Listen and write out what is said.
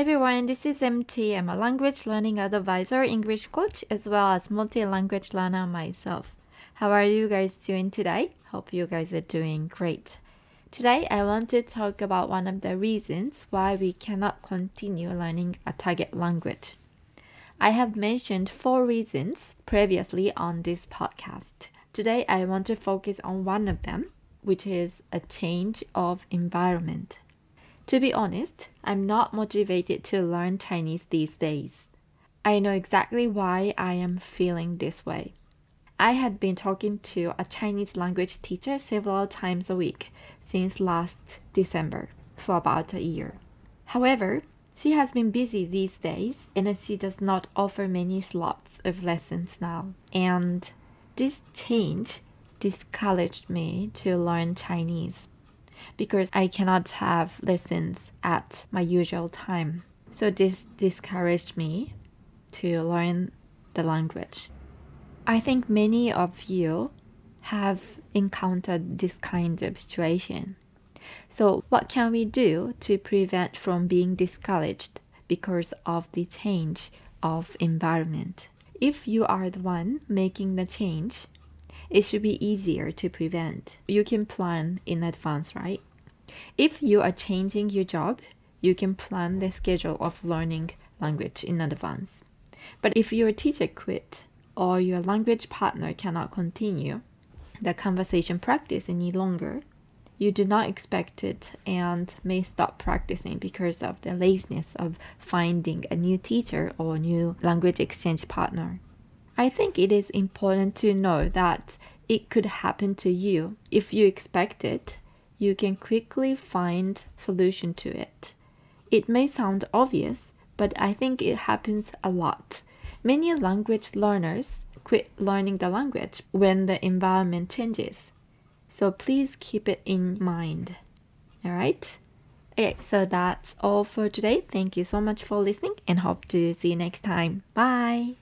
Hi everyone, this is MT. I'm a language learning advisor, English coach, as well as multi-language learner myself. How are you guys doing today? Hope you guys are doing great. Today, I want to talk about one of the reasons why we cannot continue learning a target language. I have mentioned four reasons previously on this podcast. Today, I want to focus on one of them, which is a change of environment. To be honest, I'm not motivated to learn Chinese these days. I know exactly why I am feeling this way. I had been talking to a Chinese language teacher several times a week since last December for about a year. However, she has been busy these days and she does not offer many slots of lessons now. And this change discouraged me to learn Chinese because I cannot have lessons at my usual time. So this discouraged me to learn the language. I think many of you have encountered this kind of situation. So what can we do to prevent from being discouraged because of the change of environment? If you are the one making the change, it should be easier to prevent. You can plan in advance, right? If you are changing your job, you can plan the schedule of learning language in advance. But if your teacher quit or your language partner cannot continue the conversation practice any longer, you do not expect it and may stop practicing because of the laziness of finding a new teacher or new language exchange partner. I think it is important to know that it could happen to you if you expect it. You can quickly find solution to it. It may sound obvious, but I think it happens a lot. Many language learners quit learning the language when the environment changes. So please keep it in mind. All right? Okay, so that's all for today. Thank you so much for listening and hope to see you next time. Bye.